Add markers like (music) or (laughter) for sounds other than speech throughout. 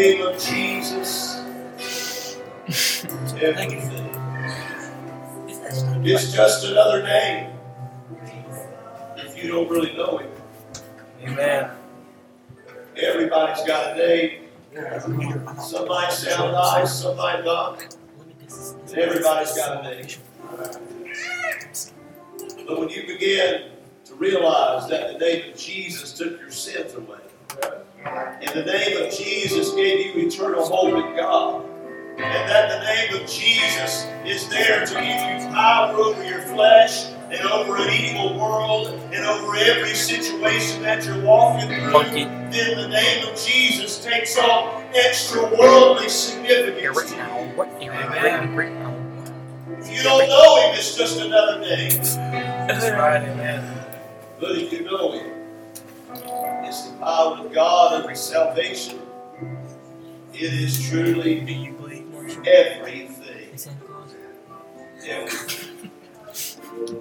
name of Jesus, everything. It's just another name. If you don't really know it. Amen. everybody's got a name. Some might sound nice, some might not. But everybody's got a name. But when you begin to realize that the name of Jesus took your sins away, and the name of Jesus gave you eternal hope in God, and that the name of Jesus is there to give you power over your flesh and over an evil world and over every situation that you're walking through, Monkey. then the name of Jesus takes on extra worldly Here significance. right you. now. What? Here Amen. right now. If you don't know him, it's just another name. That's right, amen. But if you know him, it's the power of God and salvation. It is truly Do you believe Marshall? everything. Is Santa Claus? everything.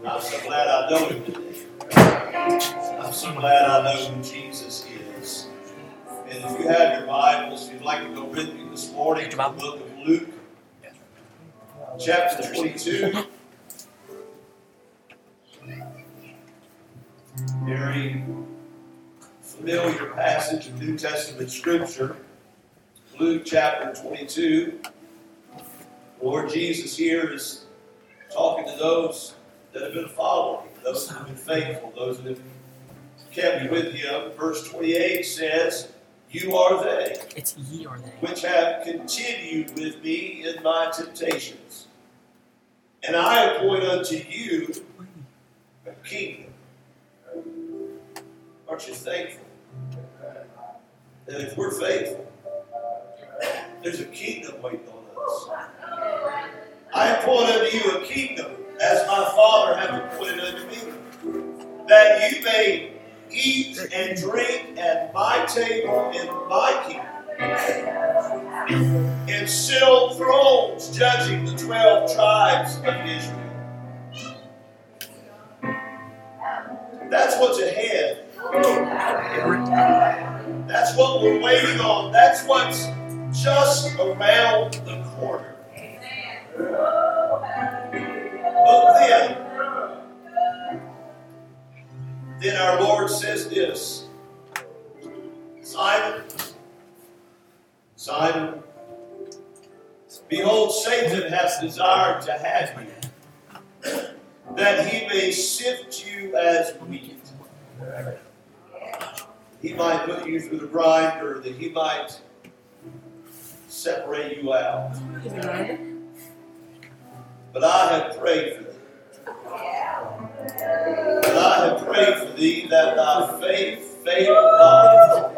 I'm so glad I know him today. I'm so glad I know who Jesus is. And if you have your Bibles, if you'd like to go with me this morning to the book of Luke, chapter 22. Very familiar passage of New Testament Scripture. Luke chapter 22. Lord Jesus here is talking to those that have been following, those that have been faithful, those that have kept with him. Verse 28 says, You are they It's ye or they. which have continued with me in my temptations. And I appoint unto you a kingdom. Aren't you thankful that if we're faithful, there's a kingdom waiting on us? I appoint unto you a kingdom, as my Father hath appointed unto me, that you may eat and drink at my table in my kingdom and sit on thrones judging the twelve tribes of Israel. That's what's ahead. That's what we're waiting on. That's what's just around the corner. But then, then our Lord says this Simon, Simon, behold, Satan hath desired to have you, that he may sift you as wheat. He might put you through the grinder, that he might separate you out. But I have prayed for thee. But I have prayed for thee that thy faith fail not.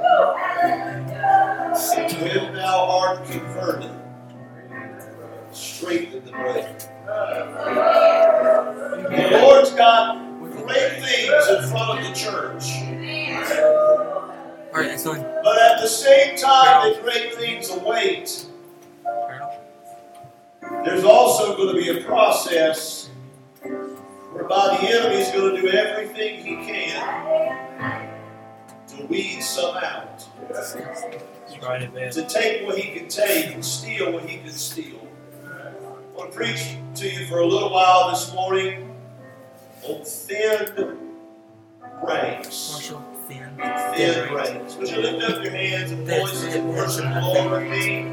When thou art converted, strengthen the brethren. The Lord's got great things in front of the church. Great things await, there's also going to be a process whereby the enemy is going to do everything he can to weed some out, right, to take what he can take and steal what he can steal. I want to preach to you for a little while this morning on thin ranks. Thin. Would you lift up your hands and voices and worship the Lord with me?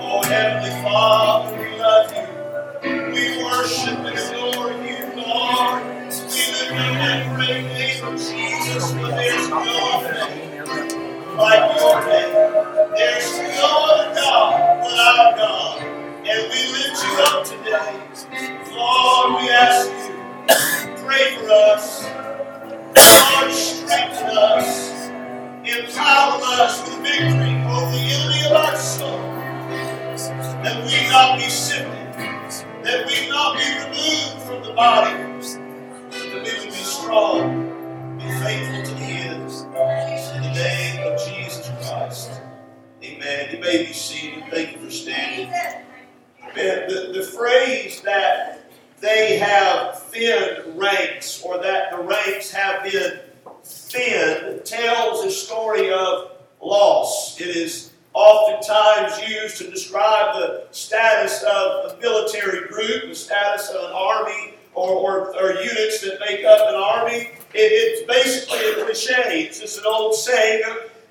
Oh, Heavenly Father, we love you. We worship and adore you, Lord. We lift up that great name of Jesus, for there's no name like your name. There's no other God but our God. And we lift you up today. Lord, we ask you, pray for us. Lord, strengthen us. Empower us with victory over the enemy of our soul. That we not be sifted. That we not be removed from the body. That we would be strong. Be faithful to the end. In the name of Jesus Christ. Amen. You may be seated. Thank you for standing. Man, the, the phrase that they have thin ranks or that the ranks have been thin tells a story of loss. It is oftentimes used to describe the status of a military group, the status of an army, or, or, or units that make up an army. It, it's basically a cliche. It's just an old saying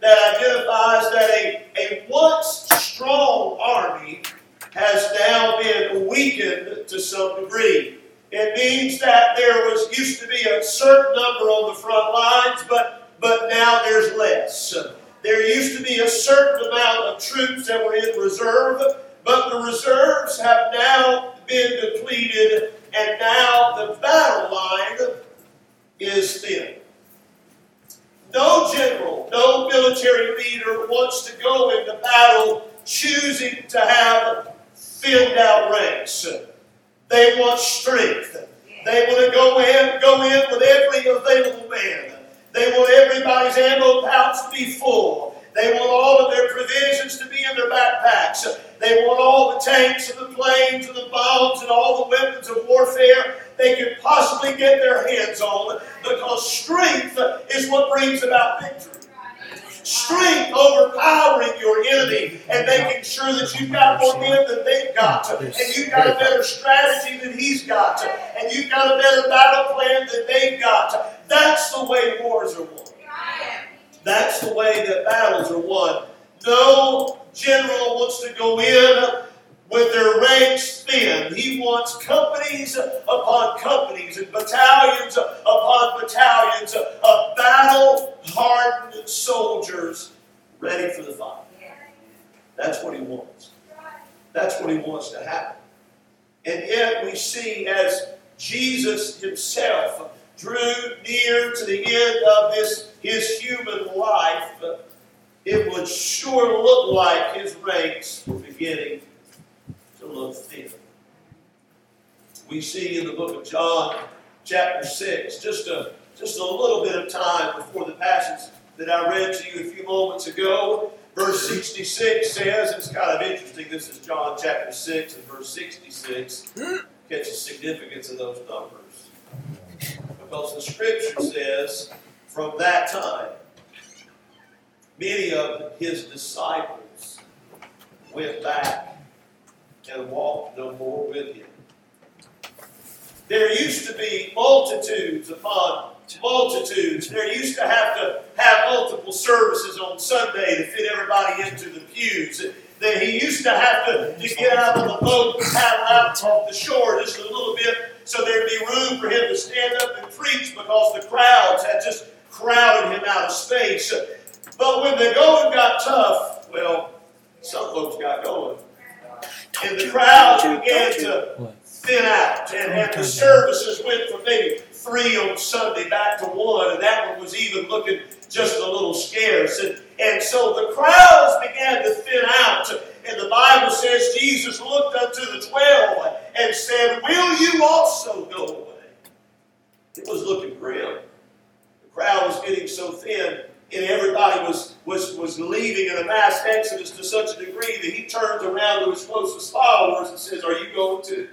that identifies that a, a once strong army has now been weakened to some degree. It means that there was used to be a certain number on the front lines, but but now there's less. There used to be a certain amount of troops that were in reserve, but the reserves have now been depleted, and now the battle line is thin. No general, no military leader wants to go into battle choosing to have filled out ranks. They want strength. They want to go in, go in with every available man. They want everybody's ammo pouch to be full. They want all of their provisions to be in their backpacks. They want all the tanks and the planes and the bombs and all the weapons of warfare they could possibly get their hands on because strength is what brings about victory. Strength overpowering your enemy and making sure that you've got more men than they've got, and you've got a better strategy than he's got, and you've got a better battle plan than they've got. That's the way wars are won. That's the way that battles are won. No general wants to go in with their ranks thin. He wants companies upon companies and battalions upon battalions of battle hardened soldiers ready for the fight. That's what he wants. That's what he wants to happen. And yet we see as Jesus himself drew near to the end of this his human life, it would sure look like his ranks were beginning look thin. We see in the book of John, chapter 6, just a, just a little bit of time before the passage that I read to you a few moments ago. Verse 66 says, it's kind of interesting, this is John chapter 6 and verse 66. Catch the significance of those numbers. Because the scripture says, from that time, many of his disciples went back and walked no more with him. There used to be multitudes upon multitudes. There used to have to have multiple services on Sunday to fit everybody into the pews. That he used to have to, to get out of the boat and paddle out off the shore just a little bit so there'd be room for him to stand up and preach because the crowds had just crowded him out of space. But when the going got tough, well, some folks got going. And the crowds began to thin out. And, and the services went from maybe three on Sunday back to one, and that one was even looking just a little scarce. And, and so the crowds began to thin out. And the Bible says Jesus looked unto the twelve and said, Will you also go away? It was looking grim. The crowd was getting so thin, and everybody was, was, was leaving in a mass exodus to such a degree that he turns around to his closest followers and says, Are you going to?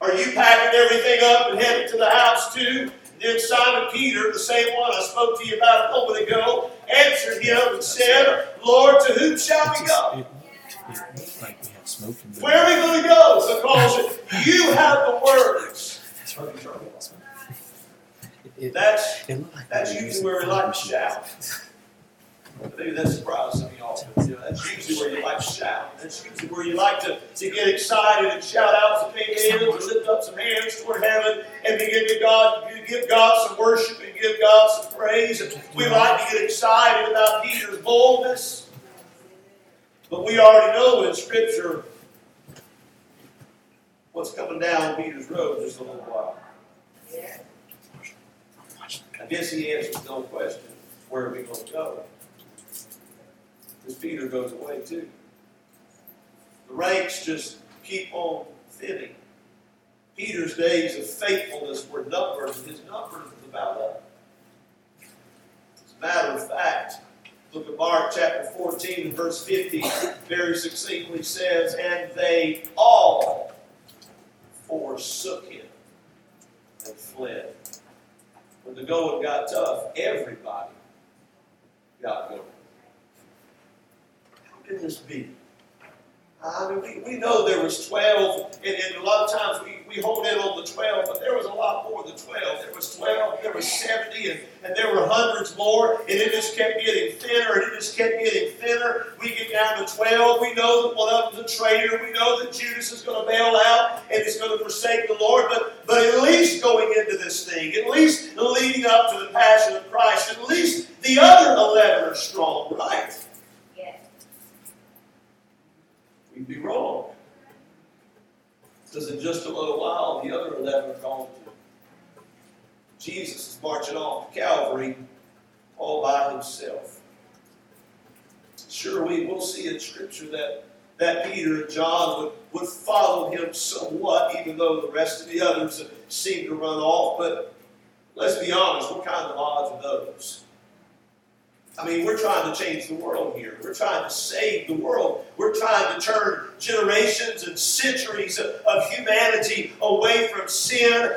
Are you packing everything up and heading to the house too? Then Simon Peter, the same one I spoke to you about a moment ago, answered him and said, Lord, to whom shall we go? Where are we going to go? Because you have the words. That's, that's usually where we like to shout. Maybe that surprises some of y'all. You know, that's usually where you like to shout. That's usually where you like to, to get excited and shout out some big hands or lift up some hands toward heaven and begin to God give God some worship and give God some praise. We like to get excited about Peter's boldness. But we already know in Scripture what's coming down Peter's road just a little while. I guess he answers no question. Where are we going to go? Because Peter goes away too. The ranks just keep on thinning. Peter's days of faithfulness were numbered, and his numbers was about up. As a matter of fact, look at Mark chapter 14, verse 50, very succinctly says, And they all forsook him and fled. When the going got tough, everybody got going. How can this be? I mean, we, we know there was 12, and, and a lot of times we, we hold in on the 12, but there was a lot more than 12. There was 12, there was 70, and, and there were hundreds more, and it just kept getting thinner, and it just kept getting thinner. We get down to 12. We know that one of them's a traitor. We know that Judas is going to bail out and is going to forsake the Lord, but, but at least going into this thing, at least leading up to the passion of Christ, at least the other 11 are strong, right? We'd be wrong. Because in just a little while, the other 11 are gone too. Jesus is marching off to Calvary all by himself. Sure, we will see in Scripture that, that Peter and John would, would follow him somewhat, even though the rest of the others seemed to run off. But let's be honest, what kind of odds are those? I mean, we're trying to change the world here. We're trying to save the world. We're trying to turn generations and centuries of, of humanity away from sin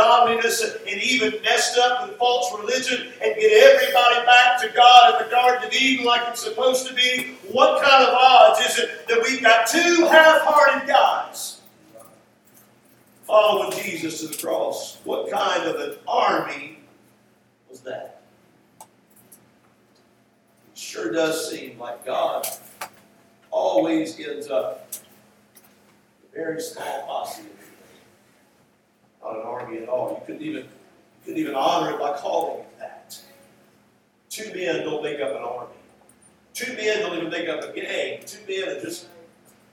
and ungodliness and, even messed up with false religion and get everybody back to God in the Garden of Eden like it's supposed to be. What kind of odds is it that we've got two half hearted guys following Jesus to the cross? What kind of an army was that? It sure does seem like God always ends up a very small posse. Not an army at all. You couldn't even you couldn't even honor it by calling it that. Two men don't make up an army. Two men don't even make up a gang. Two men are just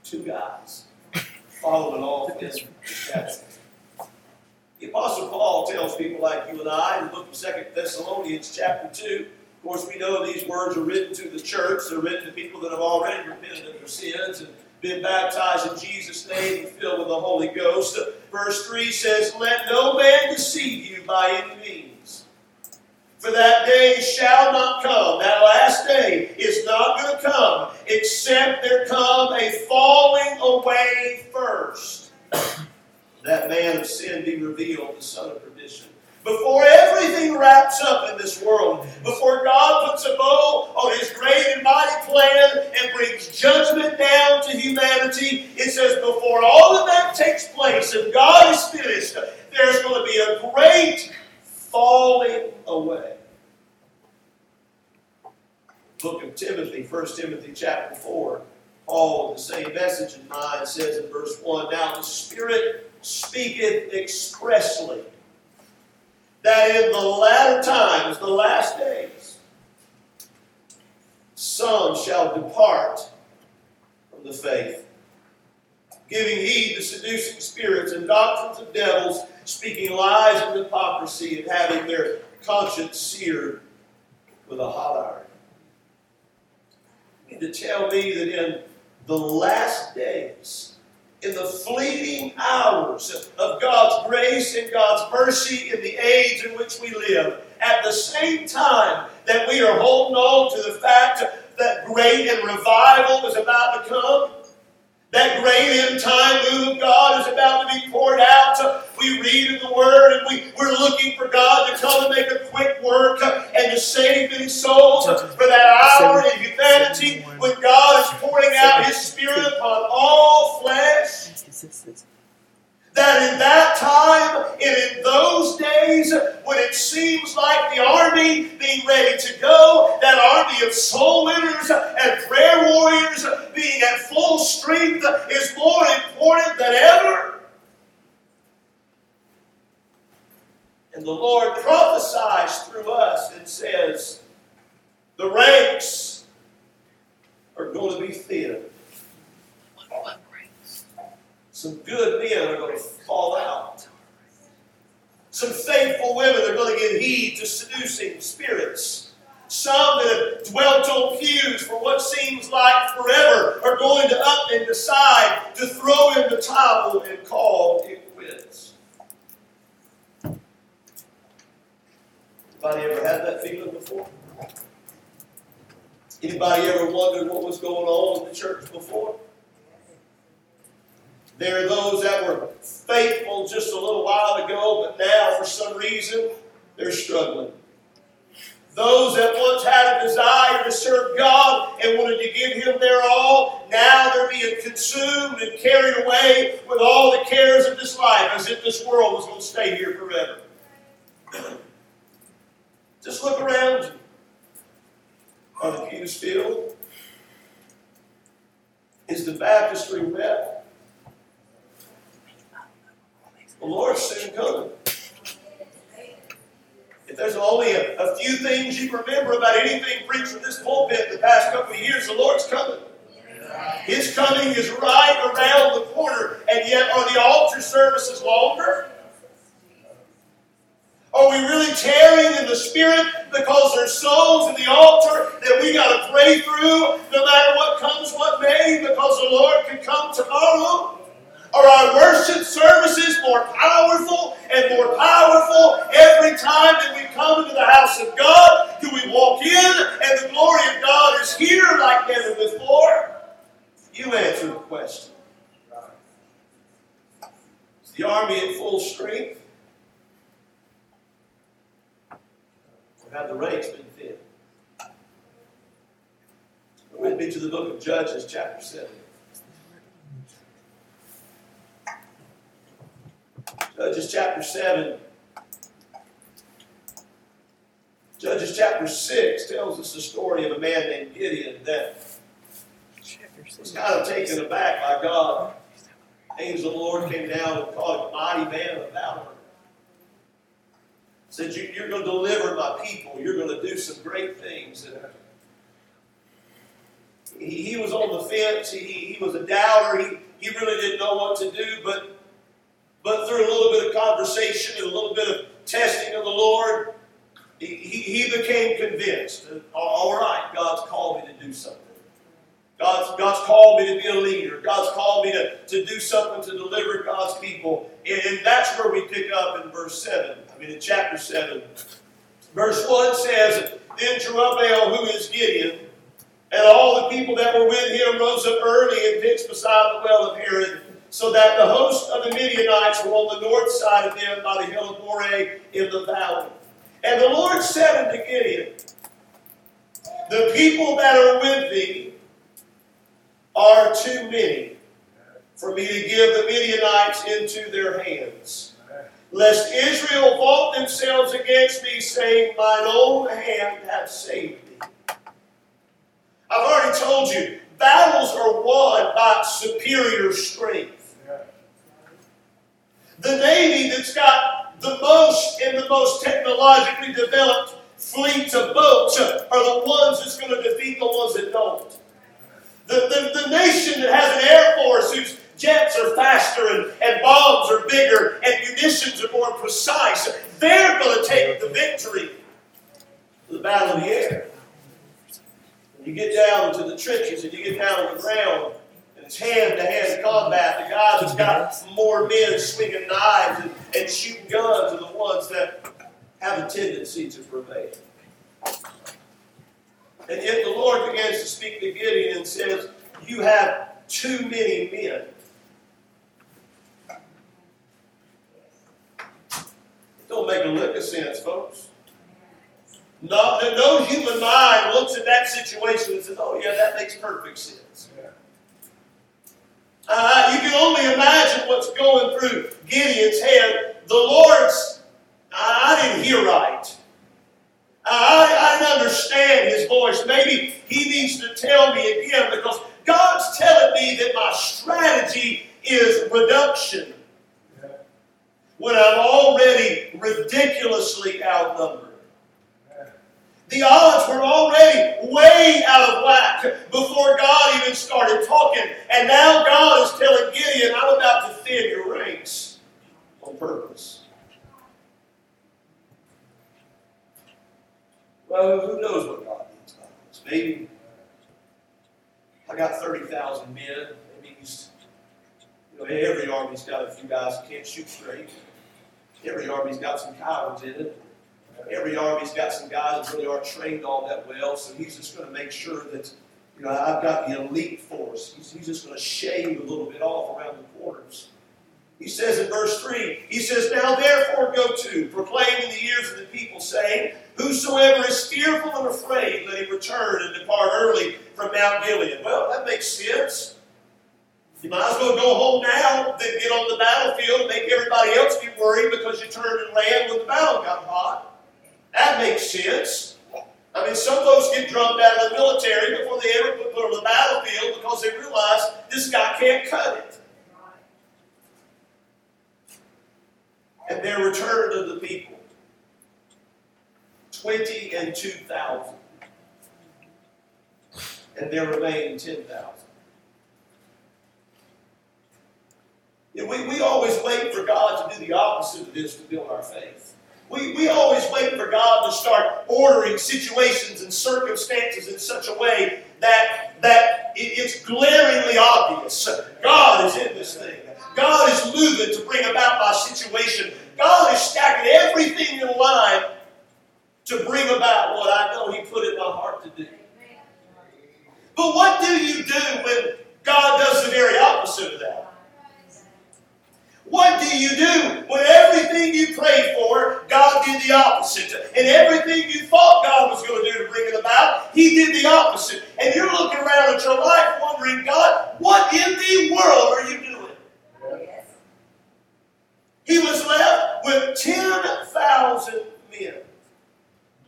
two guys following all this. The Apostle Paul tells people like you and I in the book of Second Thessalonians chapter 2 of course, we know these words are written to the church. They're written to people that have already repented of their sins and been baptized in Jesus' name and filled with the Holy Ghost. Verse 3 says, Let no man deceive you by any means. For that day shall not come. That last day is not going to come except there come a falling away first. that man of sin be revealed, the son of perdition before everything wraps up in this world, before God puts a bow on His great and mighty plan and brings judgment down to humanity, it says, before all of that takes place and God is finished, there's going to be a great falling away. Book of Timothy, 1 Timothy chapter 4, Paul, with the same message in mind, says in verse 1 Now the Spirit speaketh expressly that in the latter times, the last days, some shall depart from the faith, giving heed to seducing spirits and doctrines of devils, speaking lies and hypocrisy, and having their conscience seared with a hot iron. You to tell me that in the last days, in the fleeting hours of God's grace and God's mercy in the age in which we live. At the same time that we are holding on to the fact that great and revival is about to come, that great end time move of God is about to be poured out. We read in the Word and we, we're looking for God to come and make a quick work and to save many souls for that hour in humanity when God is pouring out His Spirit upon all flesh that in that time and in those days, when it seems like the army being ready to go, that army of soul winners and prayer warriors being at full strength is more important than ever. And the Lord prophesies through us and says, the ranks are going to be thin. Some good men are going to fall out. Some faithful women are going to give heed to seducing spirits. Some that have dwelt on pews for what seems like forever are going to up and decide to throw in the towel and call it quits. Anybody ever had that feeling before? Anybody ever wondered what was going on in the church before? There are those that were faithful just a little while ago, but now for some reason they're struggling. Those that once had a desire to serve God and wanted to give Him their all, now they're being consumed and carried away with all the cares of this life as if this world was going to stay here forever. (clears throat) Just look around you. Are the pews filled? Is the baptistry wet? The Lord's soon coming. If there's only a, a, few things you remember about anything preached from this pulpit the past couple of years, the Lord's coming. His coming is right around the corner, and yet are the altar services longer? Are we really tearing in the Spirit because there's souls in the altar that we got to pray through no matter what comes, what may, because the Lord can come tomorrow? Are our worship services more powerful and more powerful every time that we come into the house of God? Do we walk in and the glory of God is here like never before? You answer the question. Is the army at full strength? Or have the ranks been thin? With me to the book of Judges, chapter 7. Uh, Judges chapter 7. Judges chapter 6 tells us the story of a man named Gideon that was kind of taken aback by God. Angel of the Lord came down and called him a mighty man of valor. Said, You're going to deliver my people. You're going to do some great things. And he, he was on the fence. He, he was a doubter. He, he really didn't know what to do. But but through a little bit of conversation and a little bit of testing of the Lord, he, he became convinced. All right, God's called me to do something. God's, God's called me to be a leader. God's called me to, to do something to deliver God's people. And, and that's where we pick up in verse 7. I mean, in chapter 7. Verse 1 says, Then Jerubbaal, who is Gideon, and all the people that were with him rose up early and pitched beside the well of Harod so that the host of the Midianites were on the north side of them by the hill of Moreh in the valley. And the Lord said unto Gideon, The people that are with thee are too many for me to give the Midianites into their hands. Lest Israel vaunt themselves against me, saying, Mine own hand hath saved me. I've already told you, battles are won by superior strength. The Navy that's got the most and the most technologically developed fleets of boats are the ones that's going to defeat the ones that don't. The, the, the nation that has an air force whose jets are faster and, and bombs are bigger and munitions are more precise, they're going to take the victory. The battle of the air. When you get down into the trenches and you get down on the ground, it's hand-to-hand combat. The guys that's got more men swinging knives and, and shooting guns are the ones that have a tendency to prevail. And yet the Lord begins to speak to Gideon and says, You have too many men. It don't make a lick of sense, folks. No, no human mind looks at that situation and says, Oh, yeah, that makes perfect sense. Uh, you can only imagine what's going through Gideon's head. The Lord's, I didn't hear right. I, I didn't understand his voice. Maybe he needs to tell me again because God's telling me that my strategy is reduction when I'm already ridiculously outnumbered. The odds were already way out of whack before God even started talking. And now God is telling Gideon, I'm about to thin your ranks on purpose. Well, who knows what God means by this? Maybe I got 30,000 men. Maybe he's, you know, every army's got a few guys who can't shoot straight. Every army's got some cowards in it. Every army's got some guys that really aren't trained all that well, so he's just going to make sure that, you know, I've got the elite force. He's, he's just going to shave a little bit off around the corners. He says in verse 3, he says, Now therefore go to, proclaim in the ears of the people, saying, Whosoever is fearful and afraid, let him return and depart early from Mount Gilead. Well, that makes sense. You might as well go home now than get on the battlefield and make everybody else get worried because you turned and ran when the battle got hot. That makes sense. I mean, some folks get drummed out of the military before they ever put on the battlefield because they realize this guy can't cut it. And there returned to the people twenty and two thousand. And there remain ten thousand. we, we always wait for God to do the opposite of this to build our faith. We, we always wait for God to start ordering situations and circumstances in such a way that, that it, it's glaringly obvious. God is in this thing. God is moving to bring about my situation. God is stacking everything in line to bring about what I know He put in my heart to do. But what do you do when God does the very opposite of that? What do you do when everything you prayed for, God did the opposite? And everything you thought God was going to do to bring it about, He did the opposite. And you're looking around at your life wondering, God, what in the world are you doing? He was left with 10,000 men.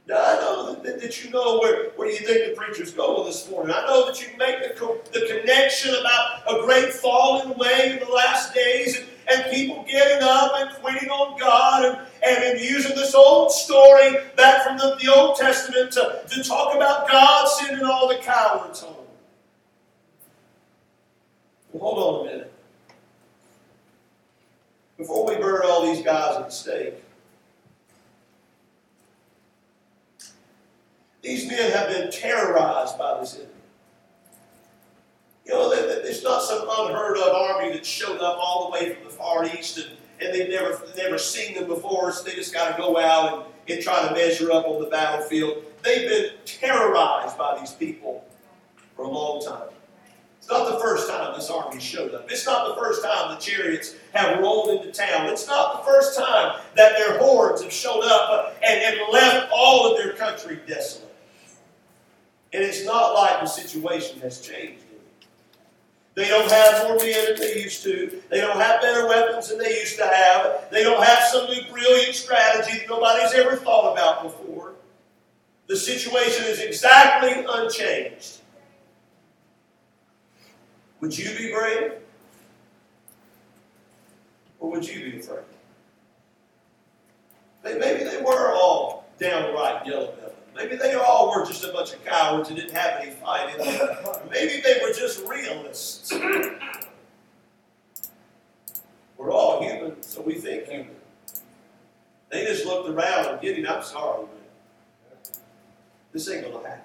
Now, I know that, that, you know where, where you think the preacher's going this morning. I know that you make the, the connection about a great falling away in the last days and, and people getting up and quitting on God and, and, using this old story back from the, the Old Testament to, to talk about God sending all the cowards home. Well, hold on a minute. Before we burn all these guys at the stake, These men have been terrorized by this enemy. You know, it's not some unheard of army that showed up all the way from the Far East and, and they've never, never seen them before, so they just got to go out and, and try to measure up on the battlefield. They've been terrorized by these people for a long time. It's not the first time this army showed up. It's not the first time the chariots have rolled into town. It's not the first time that their hordes have showed up and, and left all of their country desolate. And it's not like the situation has changed. They don't have more men than they used to. They don't have better weapons than they used to have. They don't have some new brilliant strategy that nobody's ever thought about before. The situation is exactly unchanged. Would you be brave? Or would you be afraid? Maybe they were all downright yellow Maybe they all were just a bunch of cowards and didn't have any fight in them. Maybe they were just realists. We're all human, so we think human. They just looked around and Gideon, I'm sorry, man. This ain't gonna happen.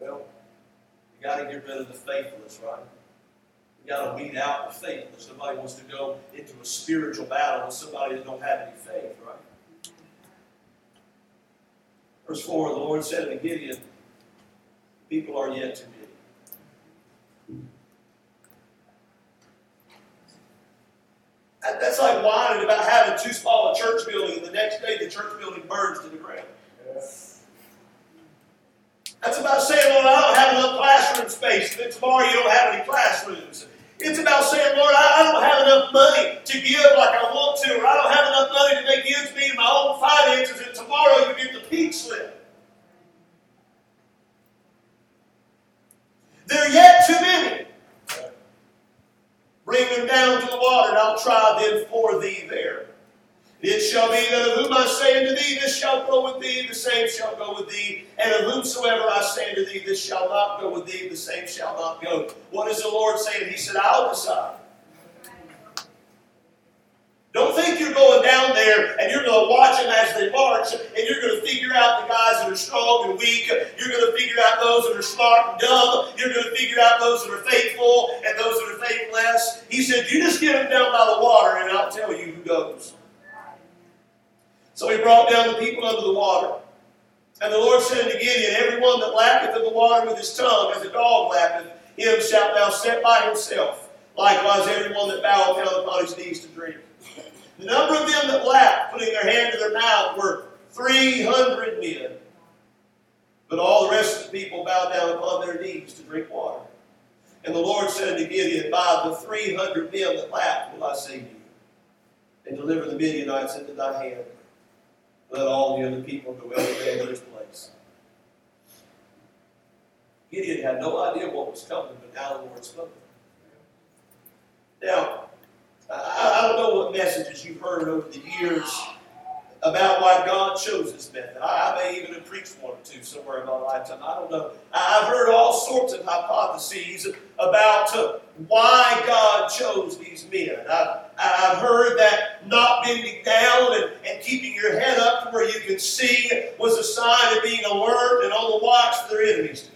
Well, you gotta get rid of the faithless, right? You gotta weed out the faithless. Somebody wants to go into a spiritual battle with somebody that don't have any faith, right? Verse 4 The Lord said to Gideon, People are yet to be. That's like whining about having too small a church building, and the next day the church building burns to the ground. That's about saying, Lord, I don't have enough classroom space, and then tomorrow you don't have any classrooms. It's about saying, Lord, I don't have enough money to give like I want to, or I don't have enough money to make ends meet in my own finances, tomorrow you get the pink slip. There are yet too many. Bring them down to the water, and I'll try them for thee there. It shall be that of whom I say unto thee, this shall go with thee, the same shall go with thee. And of whomsoever I say unto thee, this shall not go with thee, the same shall not go. What is the Lord saying? He said, I'll decide. Think you're going down there and you're going to watch them as they march and you're going to figure out the guys that are strong and weak. You're going to figure out those that are smart and dumb. You're going to figure out those that are faithful and those that are faithless. He said, You just get them down by the water and I'll tell you who goes. So he brought down the people under the water. And the Lord said to Gideon, Every one that lappeth of the water with his tongue, as a dog lappeth, him shalt thou set by himself Likewise, everyone that boweth down upon his knees to drink. The number of them that laughed, putting their hand to their mouth, were 300 men. But all the rest of the people bowed down upon their knees to drink water. And the Lord said unto Gideon, By the 300 men that laughed will I save you, and deliver the Midianites into thy hand. Let all the other people go elsewhere to this place. Gideon had no idea what was coming, but now the Lord spoke. Now, I, I don't know what messages you've heard over the years about why God chose this method. I, may even have preached one or two somewhere in my lifetime. I don't know. I, have heard all sorts of hypotheses about why God chose these men. I, I've heard that not bending down and, and keeping your head up where you can see was a sign of being alert and on the watch for their enemies.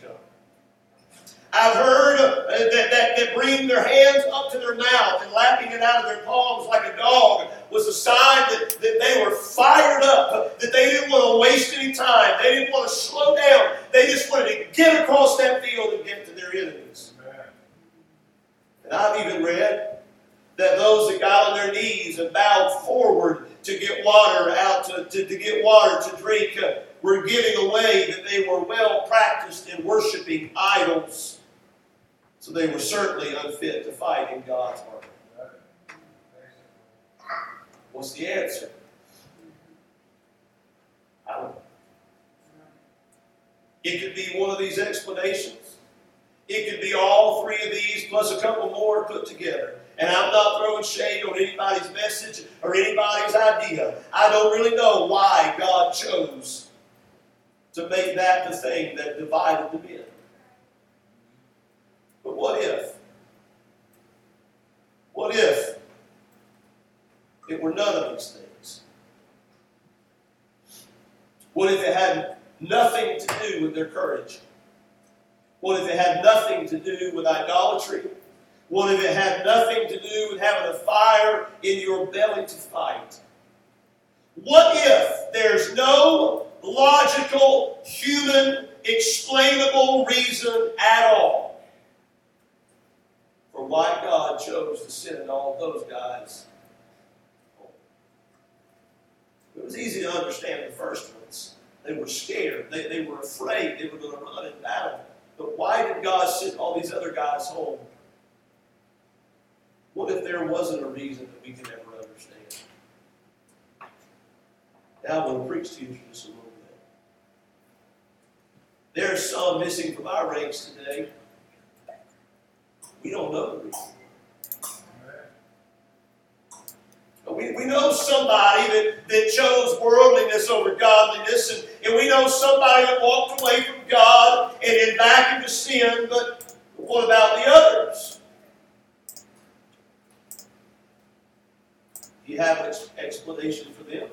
I've heard uh, that, that, that bringing their hands up to their mouth and lapping it out of their palms like a dog was a sign that, that they were fired up, that they didn't want to waste any time. They didn't want to slow down. They just wanted to get across that field and get to their enemies. And I've even read that those that got on their knees and bowed forward to get water out, to, to, to get water to drink, uh, were giving away that they were well practiced in worshiping idols. So they were certainly unfit to fight in God's army. What's the answer? I don't know. It could be one of these explanations. It could be all three of these plus a couple more put together. And I'm not throwing shade on anybody's message or anybody's idea. I don't really know why God chose to make that the thing that divided the men. But what if? What if it were none of these things? What if it had nothing to do with their courage? What if it had nothing to do with idolatry? What if it had nothing to do with having a fire in your belly to fight? What if there's no logical, human, explainable reason at all for why God chose to send all those guys It was easy to understand the first ones. They were scared. They, they were afraid they were going to run in battle. But why did God send all these other guys home? What if there wasn't a reason that we could ever understand? Now I'm going to preach to you just a little bit. There's some missing from our ranks today. We don't know the reason. We, we know somebody that, that chose worldliness over godliness, and, and we know somebody that walked away from God and, and back into sin, but what about the others? Do you have an explanation for them?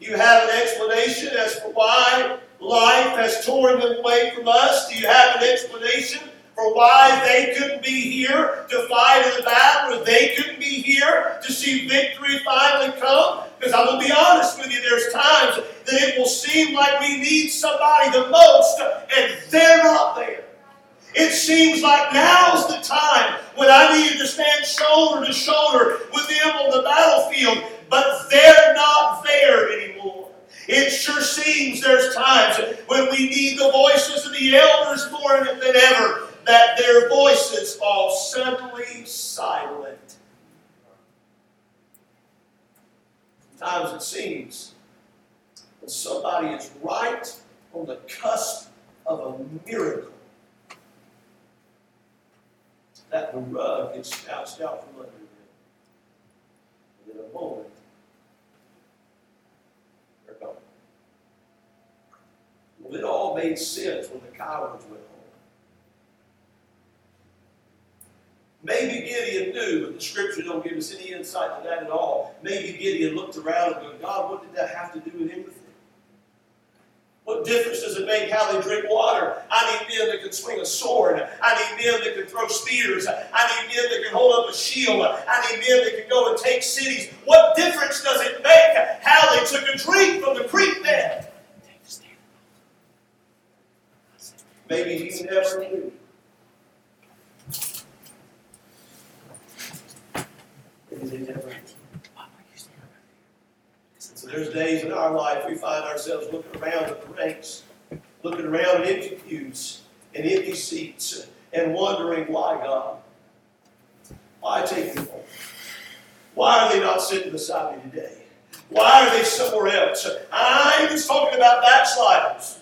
Do you have an explanation as to why life has torn them away from us? Do you have an explanation for why they couldn't be here to fight in the battle, or they couldn't be here to see victory finally come. Because I'm going to be honest with you, there's times that it will seem like we need somebody the most, and they're not there. It seems like now's the time when I need to stand shoulder to shoulder with them on the battlefield, but they're not there anymore. It sure seems there's times when we need the voices of the elders more than ever that their voices fall suddenly silent. Sometimes it seems when somebody is right on the cusp of a miracle, that the rug gets snatched out from under them. And in a moment, they're gone. Well, it all made sense when the cowards went home. Maybe Gideon knew, but the scripture don't give us any insight to that at all. Maybe Gideon looked around and go, God, what did that have to do with anything? What difference does it make how they drink water? I need men that can swing a sword. I need men that can throw spears. I need men that can hold up a shield. I need men that can go and take cities. What difference does it make how they took a drink from the creek bed? Maybe you never knew. So there's days in our life we find ourselves looking around at the ranks, looking around at empty pews and empty seats, and wondering why God? Why take them home? Why are they not sitting beside me today? Why are they somewhere else? I'm even talking about backsliders.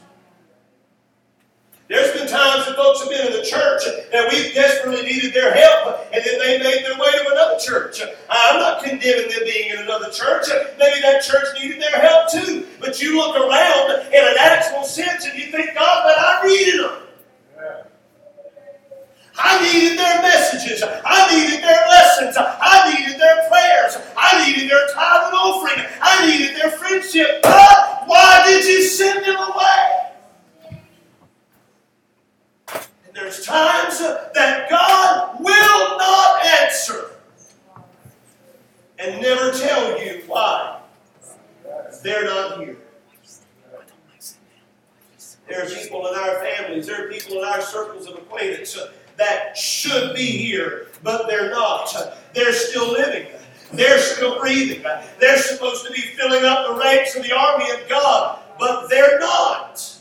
There's been times that folks have been in the church that we've desperately needed their help, and then they made their way to another church. I'm not condemning them being in another church. Maybe that church needed their help too. But you look around in an actual sense and you think, God, but I needed them. I needed their messages. I needed their lessons. I needed their prayers. I needed their time and offering. I needed their friendship. But why did you send them away? There's times that God will not answer and never tell you why they're not here. There are people in our families, there are people in our circles of acquaintance that should be here, but they're not. They're still living. They're still breathing. They're supposed to be filling up the ranks of the army of God, but they're not.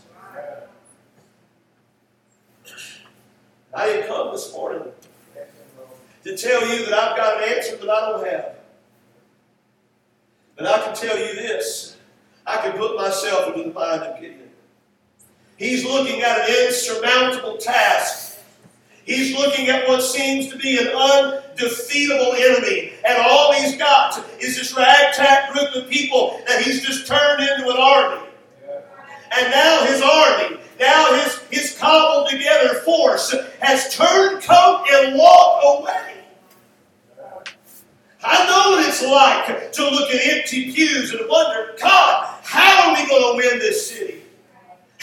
I didn't come this morning to tell you that I've got an answer that I don't have. But I can tell you this I can put myself into the mind of Gideon. He's looking at an insurmountable task. He's looking at what seems to be an undefeatable enemy. And all he's got is this ragtag group of people that he's just turned into an army. And now his army, now his, his cobbled together force has turned coat and walked away. I know what it's like to look at empty pews and wonder, God, how are we going to win this city?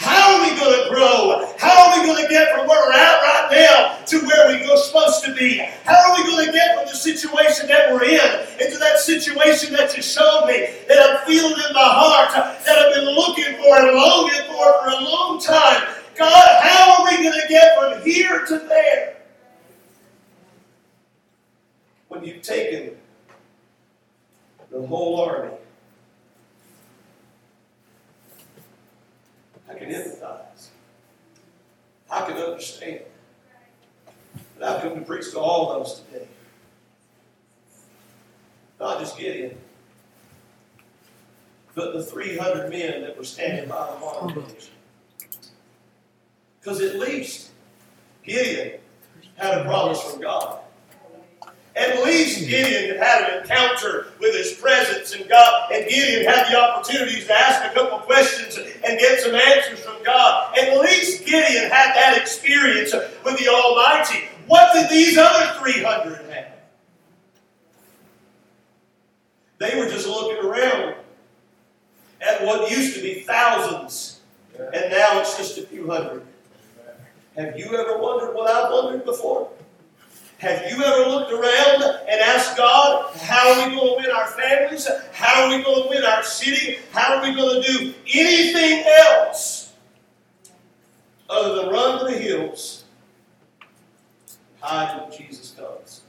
How are we going to grow? How are we going to get from where we're at right now to where we're supposed to be? How are we going to get from the situation that we're in into that situation that you showed me, that I'm feeling in my heart, that I've been looking for and longing for for a long time? God, how are we going to get from here to there? When you've taken the whole army I can empathize. I can understand. But I've come to preach to all those today. Not just Gideon, but the 300 men that were standing by the water Because at least Gideon had a promise from God. At least Gideon had an encounter with his presence and God, and Gideon had the opportunities to ask a couple questions and get some answers from God. At least Gideon had that experience with the Almighty. What did these other 300 have? They were just looking around at what used to be thousands, and now it's just a few hundred. Have you ever wondered what I've wondered before? Have you ever looked around and asked God, how are we going to win our families? How are we going to win our city? How are we going to do anything else other than run to the hills hide when Jesus comes?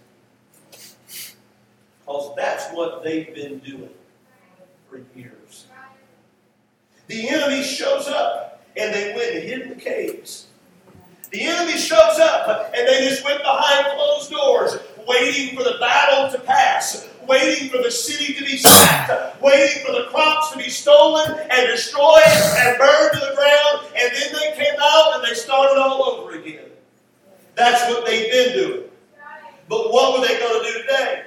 Because that's what they've been doing for years. The enemy shows up and they went and hid in the caves. The enemy shows up and they just went behind closed doors, waiting for the battle to pass, waiting for the city to be sacked, waiting for the crops to be stolen and destroyed and burned to the ground, and then they came out and they started all over again. That's what they've been doing. But what were they going to do today?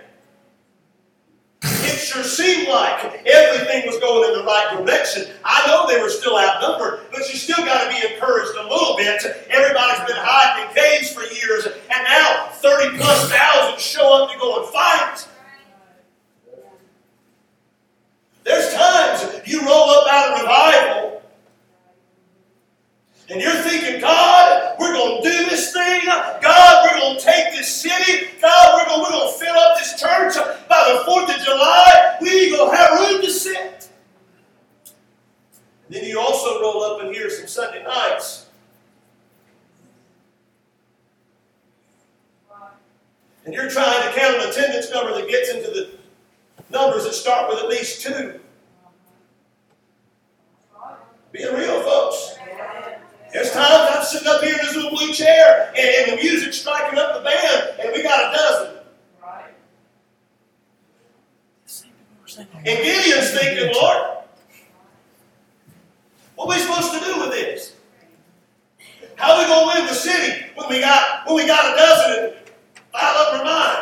Seemed like everything was going in the right direction. I know they were still outnumbered, but you still got to be encouraged a little bit. Everybody's been hiding in caves for years, and now 30 plus thousand show up to go and fight. There's times you roll up out of revival and you're thinking, God, we're going to do this thing. God, we're going to take this city. God, we're going, we're going to fill up this church by the 4th of July. We ain't going to have room to sit. And then you also roll up in here some Sunday nights. and you're trying to count an attendance number that gets into the numbers that start with at least two. Being real, folks. There's times I'm sitting up here in this little blue chair and, and the music's striking up the band, and we got a dozen. Right. And Gideon's thinking, Lord, what are we supposed to do with this? How are we gonna win the city when we got when we got a dozen and five up our mind?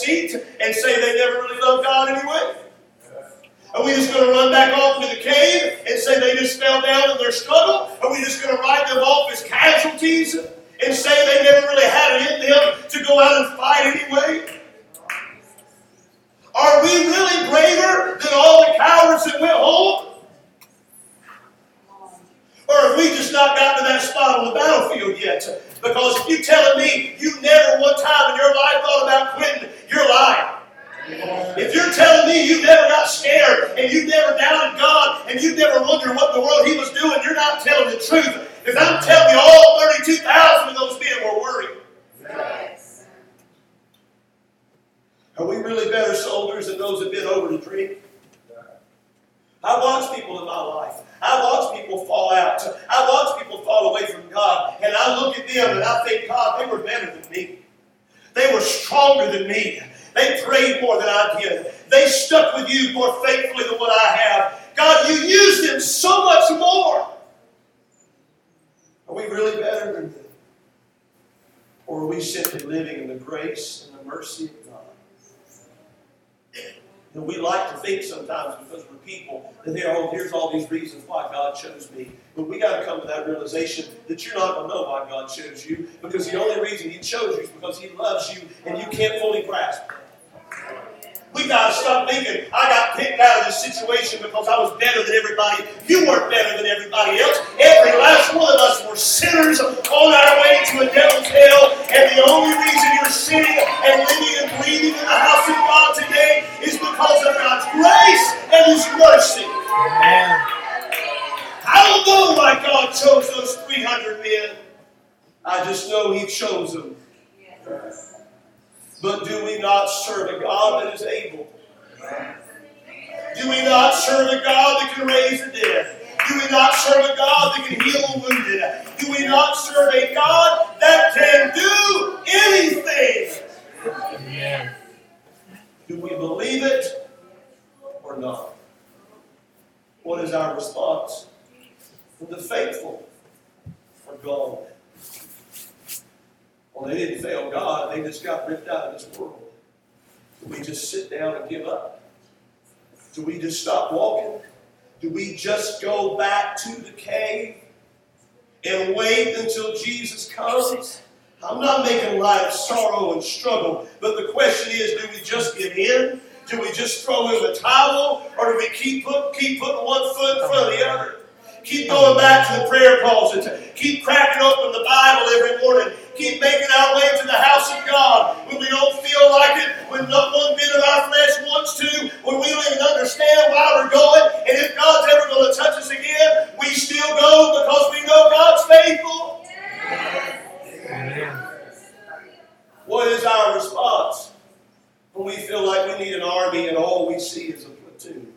Seat and say they never really loved God anyway? Are we just going to run back off to the cave and say they just fell down in their struggle? Are we just going to write them off as casualties and say they never really had it in them to go out and fight anyway? Are we really braver than all the cowards that went home? Or have we just not gotten to that spot on the battlefield yet? Because if you're telling me you never one time in your life thought about quitting, you're lying. If you're telling me you never got scared and you never doubted God and you never wondered what the world He was doing, you're not telling the truth. Because I'm telling you, all 32,000 of those men were worried. Yes. Are we really better soldiers than those that have been over to drink? I watch people in my life. I watch people fall out. I watch people fall away from God. And I look at them and I think, God, they were better than me. They were stronger than me. They prayed more than I did. They stuck with you more faithfully than what I have. God, you used them so much more. Are we really better than them? Or are we simply living in the grace and the mercy of God? And we like to think sometimes because people that here, oh, here's all these reasons why God chose me. But we got to come to that realization that you're not going to know why God chose you because the only reason He chose you is because He loves you and you can't fully grasp it. We got to stop thinking, I got picked out of this situation because I was better than everybody. You weren't better than everybody else. Every last one of us were sinners on our way to a devil's hell. And the only reason you're sitting and living and breathing in the house of God today is because of God's grace His mercy. Amen. I don't know why God chose those 300 men. I just know He chose them. But do we not serve a God that is able? Do we not serve a God that can raise the dead? Do we not serve a God that can heal the wounded? Do we not serve a God that can do anything? Amen. Do we believe it or not? What is our response? For the faithful are gone. Well, they didn't fail God, they just got ripped out of this world. Do we just sit down and give up? Do we just stop walking? Do we just go back to the cave and wait until Jesus comes? I'm not making light of sorrow and struggle, but the question is do we just give in? Do we just throw in the towel, or do we keep put, keep putting one foot in front of the other? Keep going back to the prayer closet. Keep cracking open the Bible every morning. Keep making our way to the house of God when we don't feel like it, when not one bit of our flesh wants to, when we don't even understand why we're going. And if God's ever going to touch us again, we still go because we know God's faithful. Amen. What is our response when we feel like we need an army and all we see is a platoon?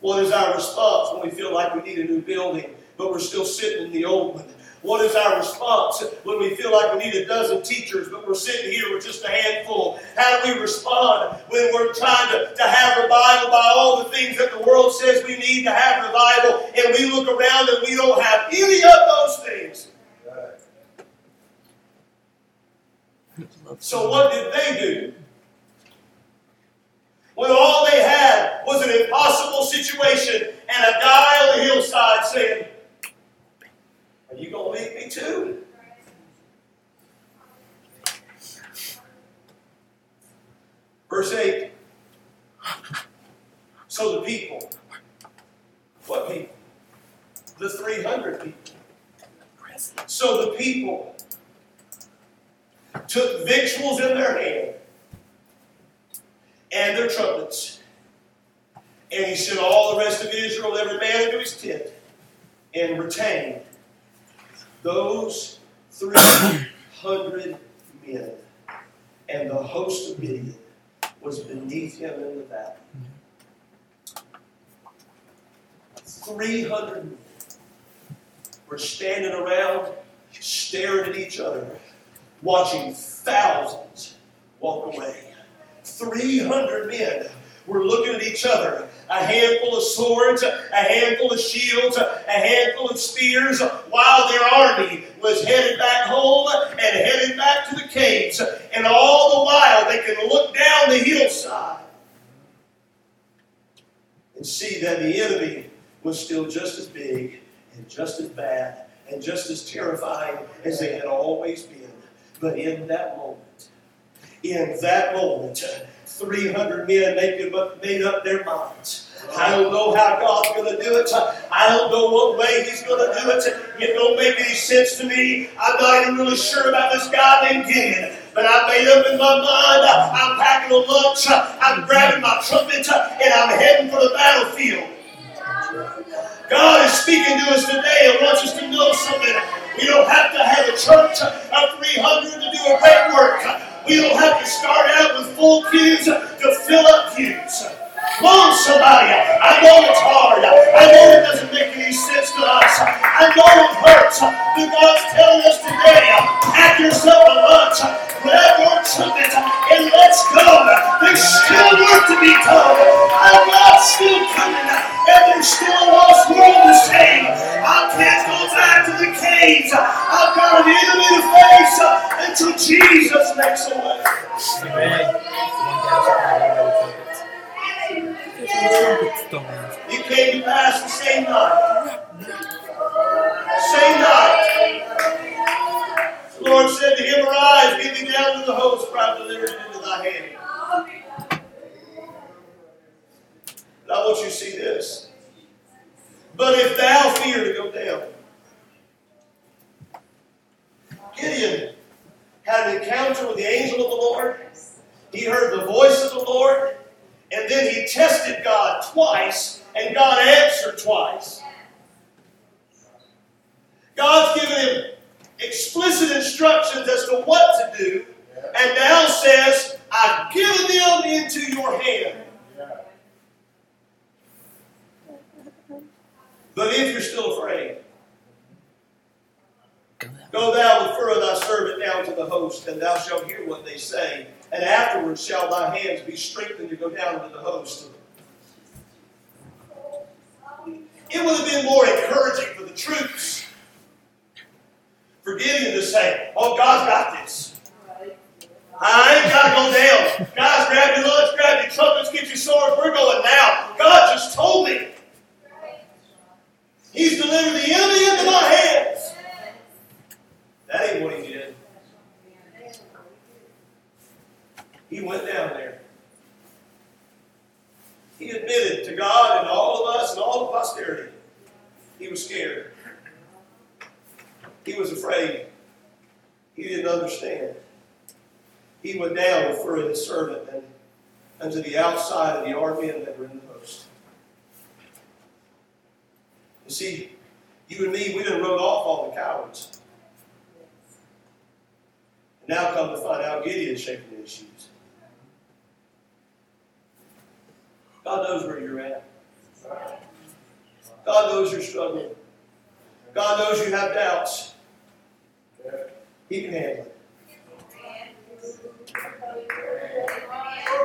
What is our response when we feel like we need a new building, but we're still sitting in the old one? What is our response when we feel like we need a dozen teachers, but we're sitting here with just a handful? How do we respond when we're trying to, to have revival by all the things that the world says we need to have revival, and we look around and we don't have any of those things? So, what did they do? When all they had was an impossible situation and a guy on the hillside saying, Are you going to leave me too? Verse 8. So the people, what people? The 300 people. So the people took victuals in their hand and their trumpets. And he sent all the rest of Israel, every man into his tent, and retained those 300 men. And the host of Midian was beneath him in the valley. 300 men were standing around, staring at each other, watching thousands walk away. 300 men were looking at each other. A handful of swords, a handful of shields, a handful of spears, while their army was headed back home and headed back to the caves. And all the while, they can look down the hillside and see that the enemy was still just as big and just as bad and just as terrifying as they had always been. But in that moment, in that moment, 300 men made up, made up their minds. I don't know how God's going to do it. I don't know what way He's going to do it. It don't make any sense to me. I'm not even really sure about this guy named Gideon. But I made up in my mind. I'm packing a lunch. I'm grabbing my trumpet, and I'm heading for the battlefield. God is speaking to us today and wants us to know something. We don't have to have a church of 300 to do a great work. We don't have to start out with full pews to fill up pews. Come on, somebody. I know it's hard. I know it doesn't make any sense to us. I know it hurts. But God's telling us today, pack yourself a lunch, grab your trumpet, and let's go. There's still work to be done. Our God's still coming, and there's still a lost world to save. I can't go back to the caves. I've got an enemy to face until Jesus makes a way. You came to pass the same night. Same night. The Lord said to him, Arise, get thee down to the host, for I have delivered it into thy hand. And I want you to see this. But if thou fear to go down, Gideon had an encounter with the angel of the Lord. He heard the voice of the Lord, and then he tested God twice, and God answered twice. God's given him explicit instructions as to what to do, and now says, I've given them into your hand. But if you're still afraid, Go thou and Phurah thy servant down to the host, and thou shalt hear what they say. And afterwards shall thy hands be strengthened to go down to the host. It would have been more encouraging for the troops for Gideon to say, Oh, God's got this. I ain't got to go down. Guys, grab your lunch, grab your trumpets, get your swords. We're going now. God just told me. He's delivered the enemy into my hands. That ain't what he did. He went down there. He admitted to God and all of us and all of posterity. He was scared. He was afraid. He didn't understand. He went down Phurah his servant and unto the outside of the armed men that were in the host. You see, you and me, we done wrote off all the cowards. And now come to find out Gideon's shaking his shoes. God knows where you're at. God knows you're struggling. God knows you have doubts. He can handle it.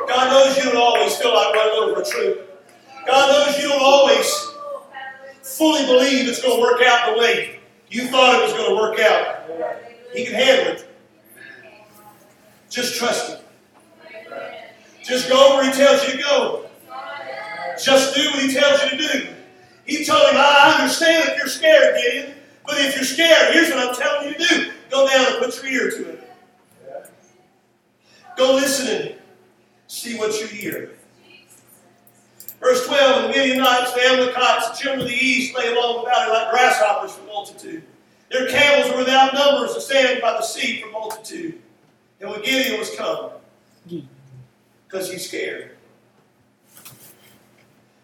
God knows you don't always feel like running over a troop. God knows you don't always fully believe it's going to work out the way you thought it was going to work out. He can handle it. Just trust Him. Just go where He tells you to go. Just do what He tells you to do. He told him, I understand if you're scared, Gideon, but if you're scared, here's what I'm telling you to do. Go down and put your ear to it. Go listen and see what you hear. Verse 12, and the Midianites, the Amalekites, the children of the east lay along the valley like grasshoppers for multitude. Their camels were without numbers, and standing by the sea for multitude. And when Gideon was come, because he's scared.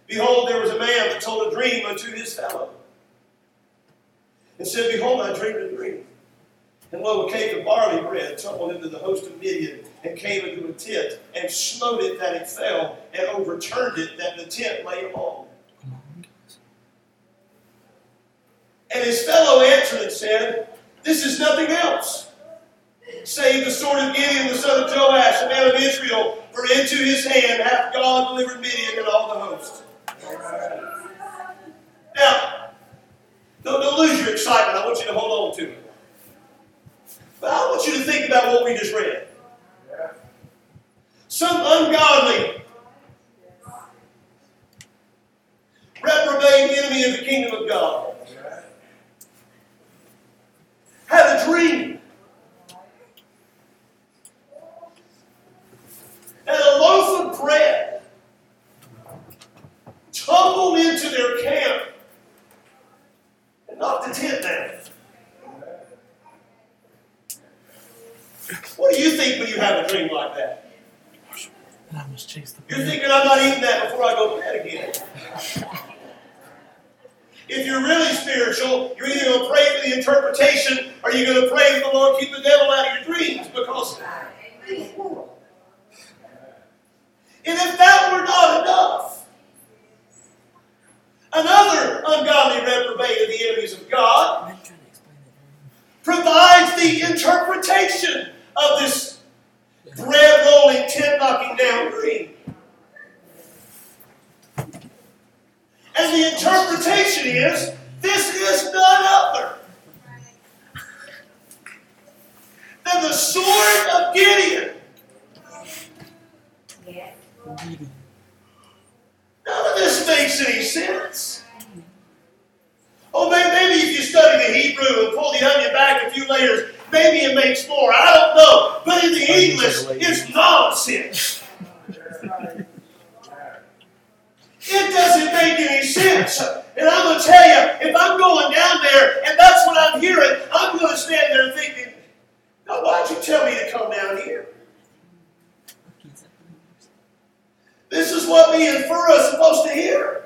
Behold, there was a man that told a dream unto his fellow. And said, Behold, I dreamed a dream. And lo, a cake of barley bread tumbled into the host of Midian, and came into a tent, and smote it that it fell, and overturned it that the tent lay upon. And his fellow answered and said, This is nothing else, save the sword of Gideon, the son of Joash, the man of Israel, for into his hand hath God delivered Midian and all the host. Now, don't, don't lose your excitement. I want you to hold on to it. But I want you to think about what we just read. Some ungodly, reprobate enemy of the kingdom of God had a dream. And a loaf of bread tumbled into their camp and knocked the tent down. What do you think when you have a dream like that? And I must chase the You're bird. thinking, I'm not eating that before I go to bed again. If you're really spiritual, you're either going to pray for the interpretation or you're going to pray that the Lord keep the devil out of your dreams because. And if that were not enough, another ungodly reprobate of the enemies of God I'm trying to explain that provides the interpretation of this bread rolling, tent knocking down dream. And the interpretation is this is none other than the sword of Gideon. Gideon. None of this makes any sense. Oh, may- maybe if you study the Hebrew and pull the onion back a few layers, maybe it makes more. I don't know. But in the English, it's nonsense. It doesn't make any sense. And I'm going to tell you, if I'm going down there and that's what I'm hearing, I'm going to stand there thinking, now why'd you tell me to come down here? This is what me and Fur are supposed to hear.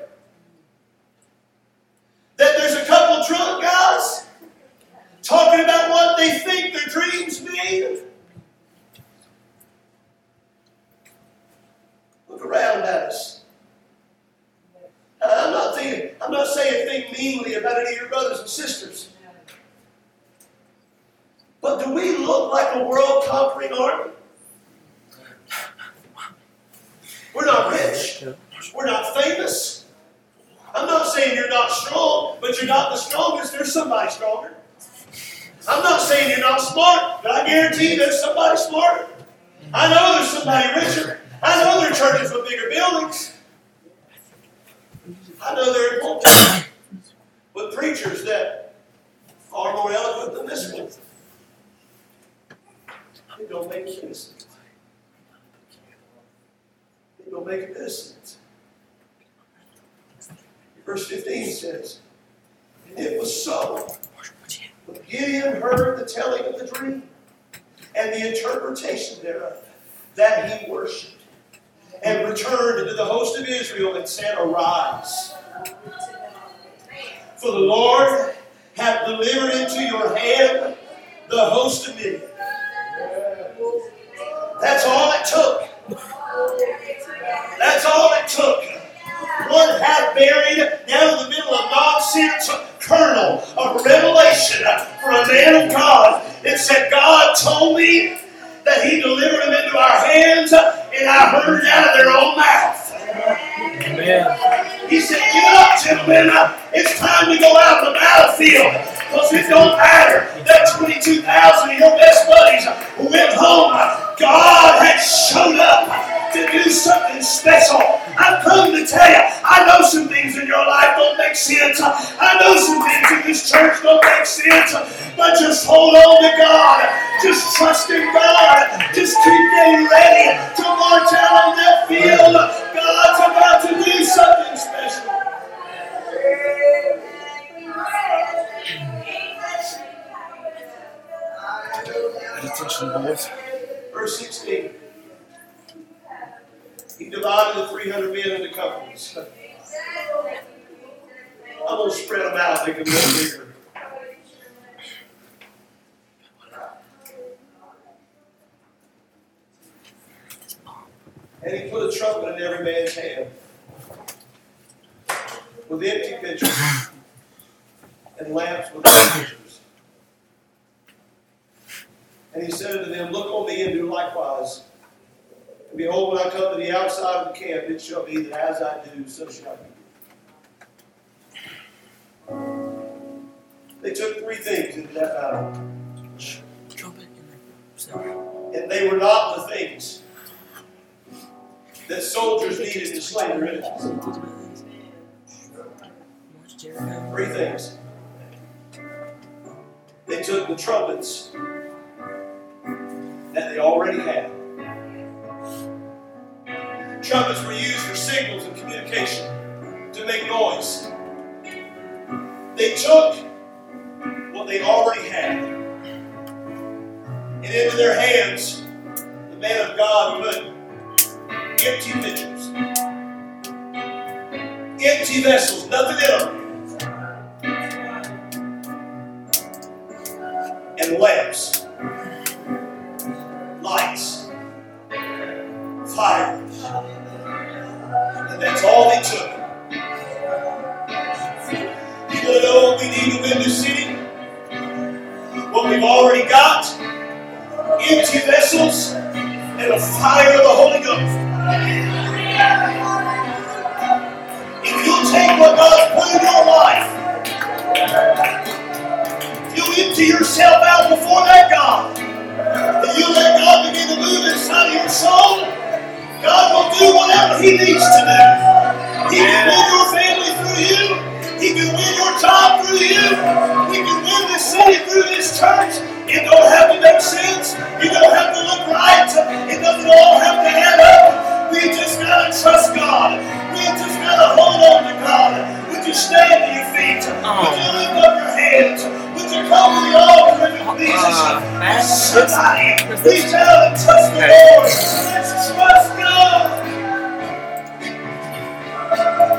That there's a couple drunk guys talking about what they think their dreams mean. Look around at us. Uh, I'm not thinking, I'm not saying think meanly about any of your brothers and sisters. But do we look like a world conquering army? We're not rich. We're not famous. I'm not saying you're not strong, but you're not the strongest. There's somebody stronger. I'm not saying you're not smart, but I guarantee there's somebody smarter. I know there's somebody richer. I know there are churches with bigger buildings. I know there are pulpits with preachers that are more eloquent than this one. It don't make any sense. It don't make a bit of sense. Verse 15 says, It was so. But Gideon heard the telling of the dream and the interpretation thereof, that he worshipped, and returned into the host of Israel and said, Arise. For the Lord hath delivered into your hand the host of Midian. That's all it took. That's all it took. One half buried down in the middle of nonsense kernel of revelation for a man of God. It said, God told me that He delivered them into our hands, and I heard it out of their own mouth. Amen. He said, Give it up, gentlemen. It's time to go out the battlefield. Because it don't matter that 22,000 of your best buddies went home. God has shown up to do something special. I've come to tell you, I know some things in your life don't make sense. I know some things in this church don't make sense. But just hold on to God. Just trust in God. Just keep getting ready to march out on that field. God's about to do something special. Pay attention, boys. Verse 16. He divided the 300 men into companies. (laughs) I'm going to spread them out, make them more bigger. And he put a trumpet in every man's hand with empty pitchers and lamps with pitchers. And he said unto them, Look on me and do likewise. And behold, when I come to the outside of the camp, it shall be that as I do, so shall you. They took three things into that battle, and then so and they were not the things that soldiers needed to slay their enemies. Three things. They took the trumpets already had. Trumpets were used for signals and communication to make noise. They took what they already had. And into their hands, the man of God put empty pitchers, empty vessels, nothing in them. and lamps, all they took. You want to know what we need to win this city? What we've already got? Empty vessels and the fire of the Holy Ghost. If you'll take what God's put in your life, you empty yourself out before that God. And you let God begin to move inside of your soul. God will do whatever He needs to do. He can win your family through you. He can win your job through you. He can win this city through this church. It don't have to make sense. It don't have to look right. It doesn't all have to add up. We just gotta trust God. We just gotta hold on to God. Would you stand to your feet? Would you lift up your hands? Would you come to the altar and please? Uh, man. Somebody reach out and touch the Lord. Let's trust